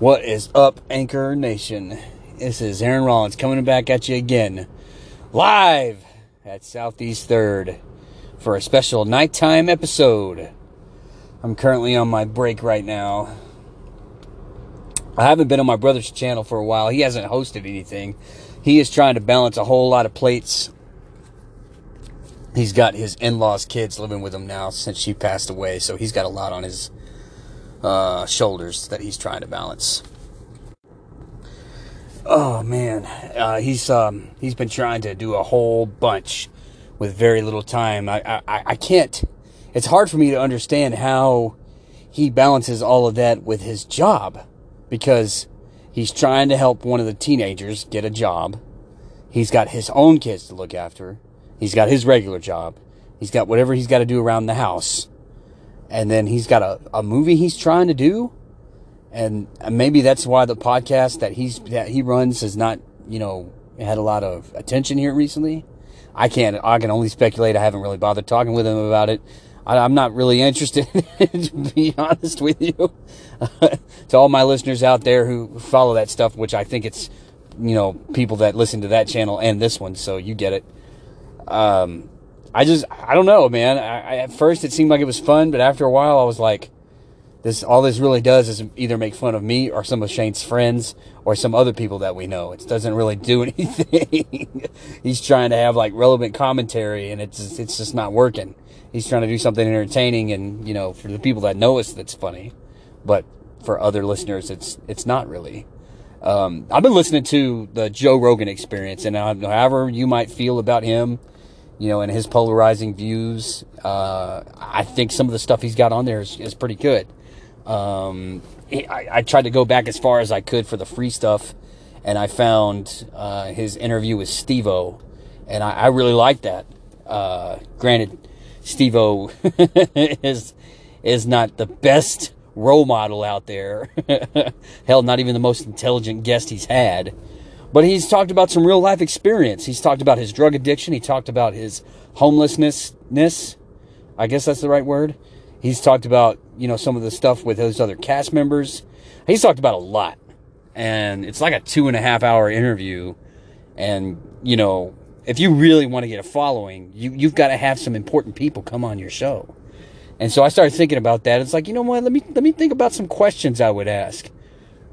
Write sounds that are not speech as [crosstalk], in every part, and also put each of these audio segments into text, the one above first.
What is up, Anchor Nation? This is Aaron Rollins coming back at you again, live at Southeast Third for a special nighttime episode. I'm currently on my break right now. I haven't been on my brother's channel for a while. He hasn't hosted anything. He is trying to balance a whole lot of plates. He's got his in laws' kids living with him now since she passed away, so he's got a lot on his uh, shoulders that he's trying to balance. Oh man, uh, he's um, he's been trying to do a whole bunch with very little time. I, I I can't. It's hard for me to understand how he balances all of that with his job because he's trying to help one of the teenagers get a job. He's got his own kids to look after. He's got his regular job. He's got whatever he's got to do around the house and then he's got a, a movie he's trying to do. And maybe that's why the podcast that he's that he runs has not you know had a lot of attention here recently. I can't i can only speculate. I haven't really bothered talking with him about it. I, am not really [laughs] interested to be honest with you. [laughs] To all my listeners out there who follow that stuff which i think it's you know people that listen to that channel and this one so you get it. Um I just I don't know, man. I, I, at first it seemed like it was fun, but after a while I was like, this all this really does is either make fun of me or some of Shane's friends or some other people that we know. It doesn't really do [laughs] anything. He's trying to have like relevant commentary, and it's just, it's just not working. He's trying to do something entertaining, and you know, for the people that know us, that's funny, but for other listeners, it's it's not really. Um, I've been listening to the Joe Rogan Experience, and however you might feel about him you know, and his polarizing views. Uh, I think some of the stuff he's got on there is, is pretty good. Um, I, I, tried to go back as far as I could for the free stuff, and I found uh, his interview with Steve-O, and I, I really like that. Uh, granted, Steve-O [laughs] is is not the best role model out there. [laughs] Hell, not even the most intelligent guest he's had. But he's talked about some real life experience. He's talked about his drug addiction. He talked about his homelessness. I guess that's the right word. He's talked about, you know, some of the stuff with those other cast members. He's talked about a lot. And it's like a two and a half hour interview. And, you know, if you really want to get a following, you, you've got to have some important people come on your show. And so I started thinking about that. It's like, you know what? Let me, let me think about some questions I would ask.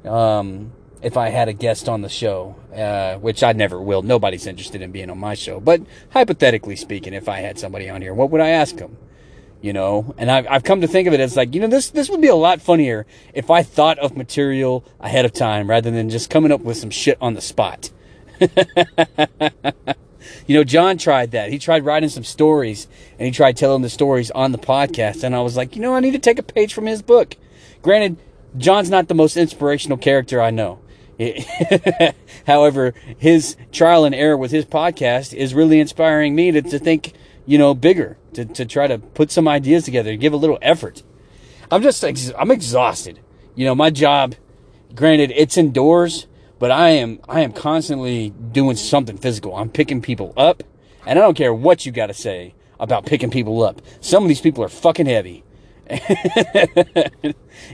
Um, if I had a guest on the show, uh, which I never will. Nobody's interested in being on my show. But hypothetically speaking, if I had somebody on here, what would I ask them? You know, and I've, I've come to think of it as like, you know, this, this would be a lot funnier if I thought of material ahead of time rather than just coming up with some shit on the spot. [laughs] you know, John tried that. He tried writing some stories and he tried telling the stories on the podcast. And I was like, you know, I need to take a page from his book. Granted, John's not the most inspirational character I know. [laughs] However, his trial and error with his podcast is really inspiring me to, to think, you know, bigger, to, to try to put some ideas together, give a little effort. I'm just, I'm exhausted. You know, my job, granted, it's indoors, but I am, I am constantly doing something physical. I'm picking people up, and I don't care what you got to say about picking people up. Some of these people are fucking heavy. [laughs]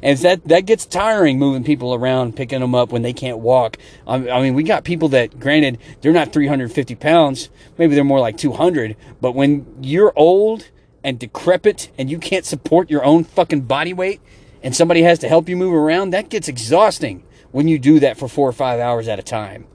and that that gets tiring moving people around, picking them up when they can't walk. I mean, we got people that, granted, they're not 350 pounds, maybe they're more like 200, but when you're old and decrepit and you can't support your own fucking body weight, and somebody has to help you move around, that gets exhausting when you do that for four or five hours at a time.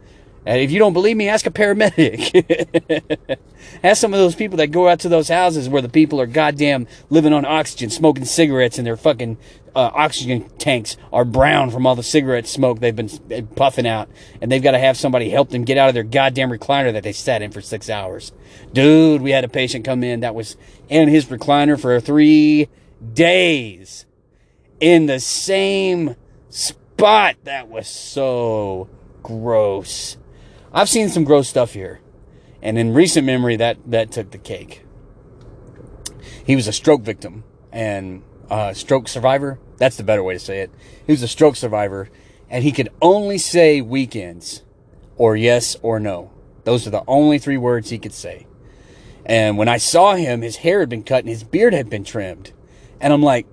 And if you don't believe me, ask a paramedic. [laughs] ask some of those people that go out to those houses where the people are goddamn living on oxygen, smoking cigarettes, and their fucking uh, oxygen tanks are brown from all the cigarette smoke they've been puffing out. And they've got to have somebody help them get out of their goddamn recliner that they sat in for six hours. Dude, we had a patient come in that was in his recliner for three days in the same spot. That was so gross. I've seen some gross stuff here. And in recent memory, that, that took the cake. He was a stroke victim and stroke survivor. That's the better way to say it. He was a stroke survivor and he could only say weekends or yes or no. Those are the only three words he could say. And when I saw him, his hair had been cut and his beard had been trimmed. And I'm like,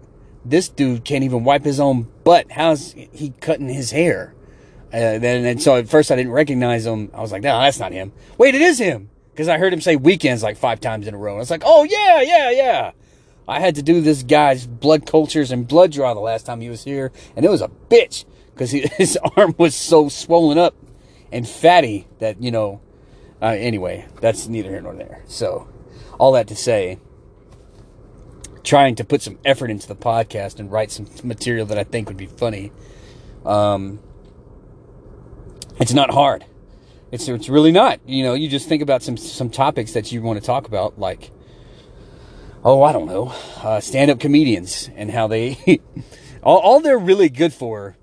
this dude can't even wipe his own butt. How's he cutting his hair? Uh, then and so at first I didn't recognize him. I was like, no, that's not him. Wait, it is him because I heard him say weekends like five times in a row. And I was like, oh yeah, yeah, yeah. I had to do this guy's blood cultures and blood draw the last time he was here, and it was a bitch because [laughs] his arm was so swollen up and fatty that you know. Uh, anyway, that's neither here nor there. So, all that to say, trying to put some effort into the podcast and write some material that I think would be funny. Um, it's not hard. It's it's really not. You know, you just think about some some topics that you want to talk about, like, oh, I don't know, uh, stand up comedians and how they [laughs] all, all they're really good for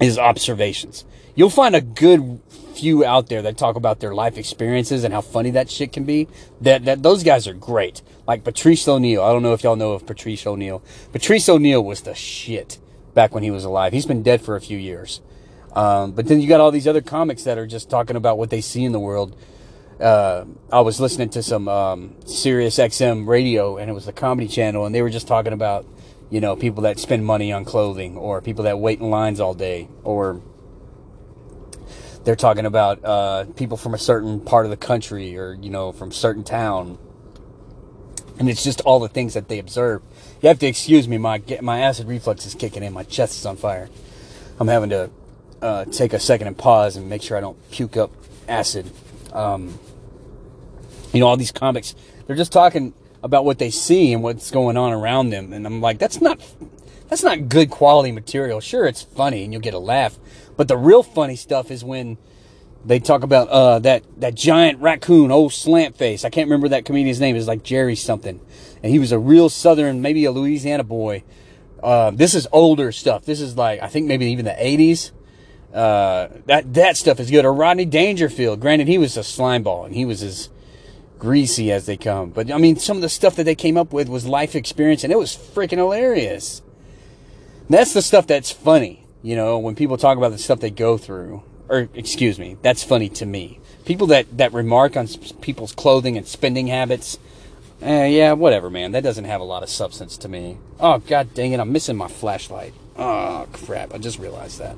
is observations. You'll find a good few out there that talk about their life experiences and how funny that shit can be. That that those guys are great. Like Patrice O'Neal. I don't know if y'all know of Patrice O'Neal. Patrice O'Neal was the shit back when he was alive. He's been dead for a few years. Um, but then you got all these other comics that are just talking about what they see in the world. Uh, I was listening to some um, Sirius XM radio, and it was the comedy channel, and they were just talking about, you know, people that spend money on clothing, or people that wait in lines all day, or they're talking about uh, people from a certain part of the country, or you know, from certain town, and it's just all the things that they observe. You have to excuse me, my my acid reflux is kicking in, my chest is on fire. I'm having to uh, take a second and pause and make sure I don't puke up acid. Um, you know, all these comics, they're just talking about what they see and what's going on around them. And I'm like, that's not, that's not good quality material. Sure, it's funny and you'll get a laugh. But the real funny stuff is when they talk about, uh, that, that giant raccoon, old slant face. I can't remember that comedian's name. It's like Jerry something. And he was a real Southern, maybe a Louisiana boy. Uh, this is older stuff. This is like, I think maybe even the 80s. Uh, that that stuff is good. Or Rodney Dangerfield. Granted, he was a slime ball and he was as greasy as they come. But I mean, some of the stuff that they came up with was life experience, and it was freaking hilarious. That's the stuff that's funny. You know, when people talk about the stuff they go through, or excuse me, that's funny to me. People that that remark on people's clothing and spending habits. Eh, yeah, whatever, man. That doesn't have a lot of substance to me. Oh, god dang it, I'm missing my flashlight. Oh, crap. I just realized that.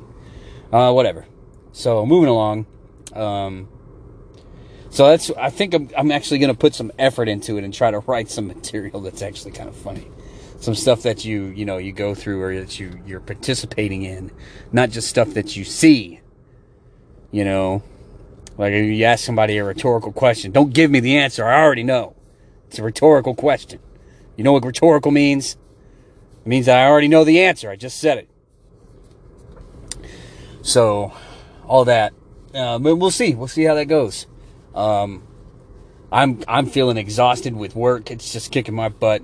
Uh, whatever. So moving along. Um, so that's I think I'm, I'm actually going to put some effort into it and try to write some material that's actually kind of funny. Some stuff that you you know you go through or that you you're participating in, not just stuff that you see. You know, like if you ask somebody a rhetorical question, don't give me the answer. I already know. It's a rhetorical question. You know what rhetorical means? It means I already know the answer. I just said it. So, all that. Uh, but we'll see. We'll see how that goes. Um, I'm I'm feeling exhausted with work. It's just kicking my butt.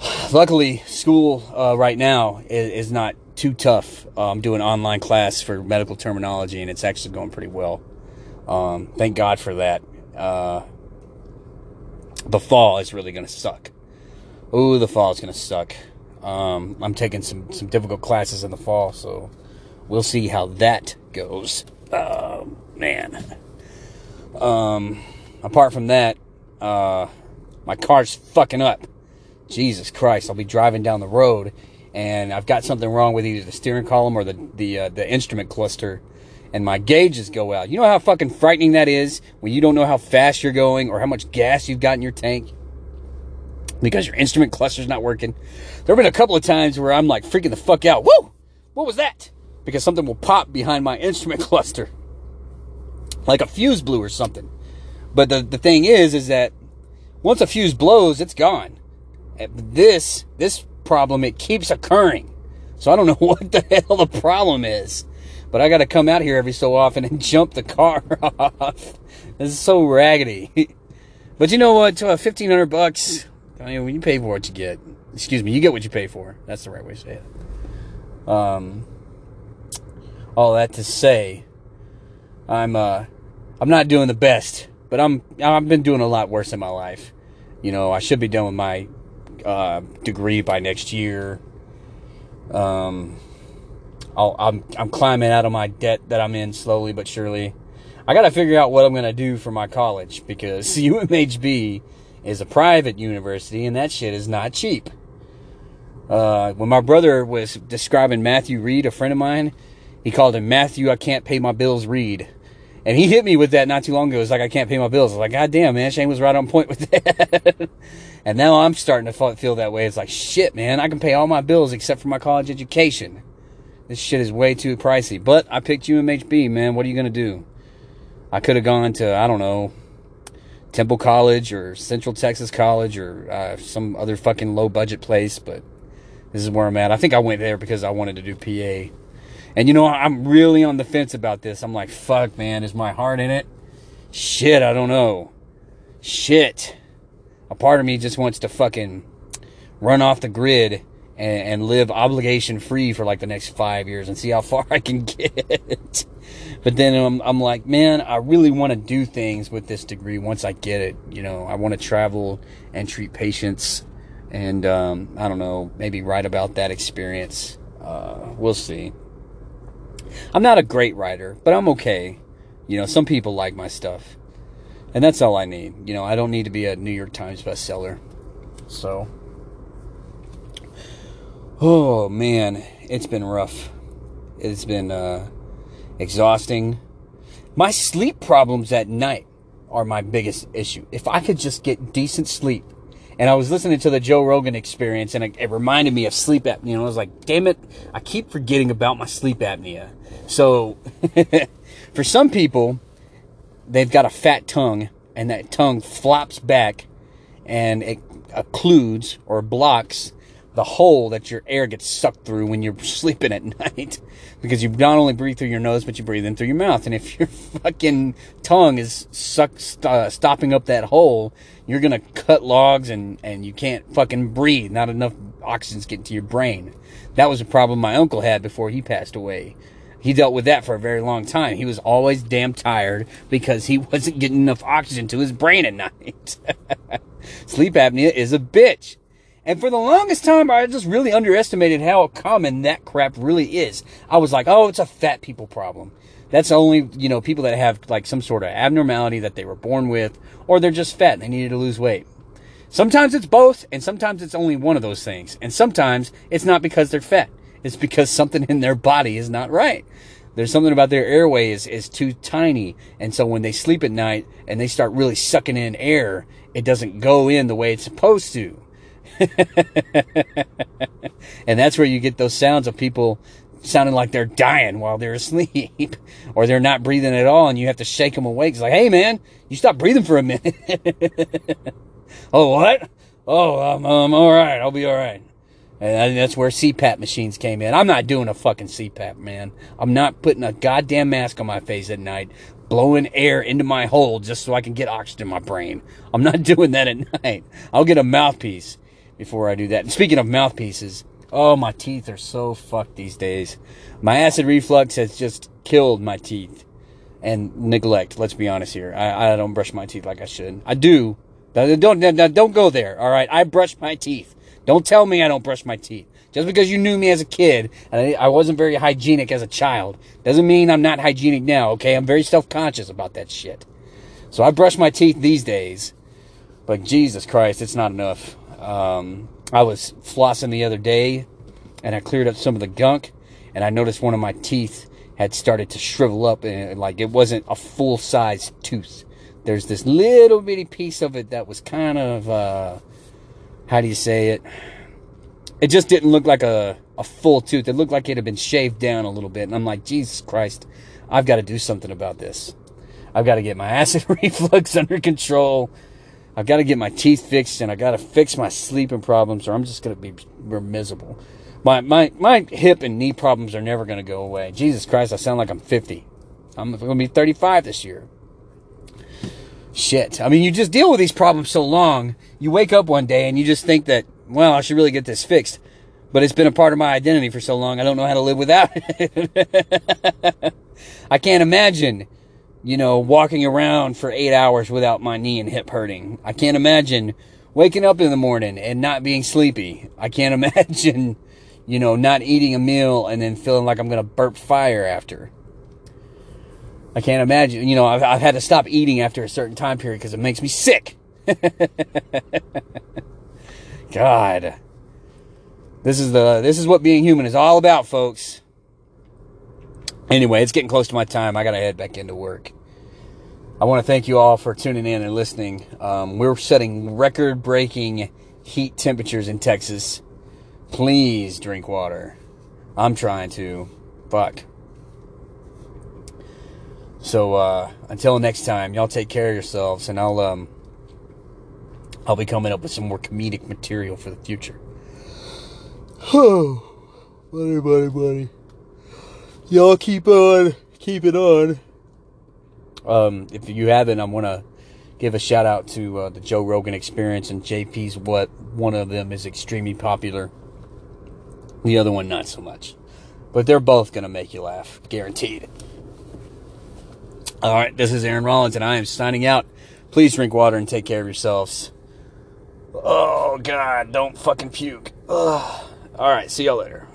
[sighs] Luckily, school uh, right now is, is, not too tough. I'm doing online class for medical terminology, and it's actually going pretty well. Um, thank God for that. Uh, the fall is really going to suck. Ooh, the fall is going to suck. Um, I'm taking some some difficult classes in the fall, so we'll see how that goes. Oh, man. Um, apart from that, uh, my car's fucking up. Jesus Christ, I'll be driving down the road and I've got something wrong with either the steering column or the the uh, the instrument cluster and my gauges go out. You know how fucking frightening that is when you don't know how fast you're going or how much gas you've got in your tank because your instrument cluster's not working. There have been a couple of times where I'm like freaking the fuck out. Whoa! What was that? Because something will pop behind my [laughs] instrument cluster. Like a fuse blew or something. But the, the thing is, is that once a fuse blows, it's gone. This, this problem, it keeps occurring. So I don't know [laughs] what the hell the problem is. But I got to come out here every so often and [laughs] jump the car off. This is so raggedy. But you know what? Uh, 1500 bucks. I mean, when you pay for what you get. Excuse me, you get what you pay for. That's the right way to say it. Um, all that to say, I'm uh, I'm not doing the best, but I'm I've been doing a lot worse in my life. You know, I should be done with my uh, degree by next year. Um, i I'm I'm climbing out of my debt that I'm in slowly but surely. I got to figure out what I'm going to do for my college because [laughs] UMHB is a private university and that shit is not cheap. Uh, when my brother was describing Matthew Reed, a friend of mine, he called him Matthew, I can't pay my bills Reed. And he hit me with that not too long ago. It's like, I can't pay my bills. I was like, God damn, man, Shane was right on point with [laughs] that. and now I'm starting to feel that way. It's like, shit, man, I can pay all my bills except for my college education. This shit is way too pricey. But I picked UMHB, man. What are you going to do? I could have gone to, I don't know, Temple College or Central Texas College or uh, some other fucking low budget place, but this is where I'm at. I think I went there because I wanted to do PA. And you know, I'm really on the fence about this. I'm like, fuck, man, is my heart in it? Shit, I don't know. Shit. A part of me just wants to fucking run off the grid and, and live obligation free for like the next five years and see how [laughs] far I can get. but then I'm, I'm like, man, I really want to do things with this degree once I get it. You know, I want to travel and treat patients and, um, I don't know, maybe write about that experience. Uh, we'll see. I'm not a great writer, but I'm okay. You know, some people like my stuff. And that's all I need. You know, I don't need to be a New York Times bestseller. So, oh man, it's been rough. It's been uh, exhausting. My sleep problems at night are my biggest issue. If I could just get decent sleep, and I was listening to the Joe Rogan experience, and it, it reminded me of sleep apnea. Know, I was like, damn it, I keep forgetting about my sleep apnea. So, [laughs] for some people, they've got a fat tongue, and that tongue flops back, and it occludes or blocks the hole that your air gets sucked through when you're sleeping at [laughs] night. because you not only breathe through your nose, but you breathe in through your mouth. And if your [laughs] fucking tongue is suck, uh, stopping up that hole, you're gonna cut logs and, and you can't fucking breathe. Not enough oxygen's getting to your brain. That was a problem my uncle had before he passed away. He dealt with that for a very long time. He was always damn tired because he [laughs] wasn't getting enough oxygen to his brain at night. Sleep apnea is a bitch. And for the longest time, I just really underestimated how common that crap really is. I was like, oh, it's a fat people problem. That's only, you know, people that have like some sort of abnormality that they were born with, or they're just fat and they needed to lose weight. Sometimes it's both, and sometimes it's only one of those things. And sometimes it's not because they're fat. It's because something in their body is not right. There's something about their airway is, is too tiny. And so when they sleep at night and they start really sucking in air, it doesn't go in the way it's supposed to. [laughs] and that's where you get those sounds of people sounding like they're dying while they're asleep [laughs] or they're not breathing at all and you have to shake them awake. It's like, hey man, you stop breathing for a minute. [laughs] oh, what? Oh, I'm, I'm all right. I'll be all right. And that's where CPAP machines came in. I'm not doing a fucking CPAP, man. I'm not putting a goddamn mask on my face at night, blowing air into my hole just so I can get oxygen in my brain. I'm not doing that at night. I'll get a mouthpiece before I do that. And speaking of mouthpieces, oh, my teeth are so fucked these days. My acid reflux has just killed my teeth. And neglect, let's be honest here. I, I don't brush my teeth like I should. I do. Don't, don't, don't go there, all right? I brush my teeth. Don't tell me I don't brush my teeth. Just because you knew me as a kid and I wasn't very hygienic as a child doesn't mean I'm not hygienic now, okay? I'm very self conscious about that shit. So I brush my teeth these days, but Jesus Christ, it's not enough. Um, I was flossing the other day and I cleared up some of the gunk and I noticed one of my teeth had started to shrivel up and like it wasn't a full size tooth. There's this little bitty piece of it that was kind of, uh, how do you say it? It just didn't look like a, a full tooth. It looked like it had been shaved down a little bit. And I'm like, Jesus Christ, I've got to do something about this. I've got to get my [laughs] acid reflux under control. I've got to get my teeth fixed and I got to fix my sleeping problems or I'm just going to be miserable. My, my, my hip and knee problems are never going to go away. Jesus Christ, I sound like I'm 50. I'm going to be 35 this year. Shit. I mean, you just deal with these problems so long. You wake up one day and you just think that, well, I should really get this fixed. But it's been a part of my identity for so long, I don't know how to live without [laughs] it. I can't imagine, you know, walking around for eight hours without my knee and hip hurting. I can't imagine waking up in the morning and not being sleepy. I can't [laughs] imagine, you know, not eating a meal and then feeling like I'm going to burp fire after. I can't imagine. You know, I've, I've had to stop eating after a certain time period because it makes me sick. [laughs] God. This is the this is what being human is all about, folks. Anyway, it's getting close to my time. I gotta head back into work. I want to thank you all for tuning in and listening. Um, we're setting record-breaking heat temperatures in Texas. Please drink water. I'm trying to. Fuck. So uh, until next time, y'all take care of yourselves, and I'll um, I'll be coming up with some more comedic material for the future. [sighs] Oh, buddy, buddy, buddy. Y'all keep on, keep it on. Um, if you haven't, I want to give a shout out to uh, the Joe Rogan Experience and JP's What. One of them is extremely popular. The other one, not so much. But they're both to make you laugh, guaranteed. All right, this is Aaron Rollins, and I am signing out. Please drink water and take care of yourselves. Oh, God, don't fucking puke. Ugh. All right, see y'all later.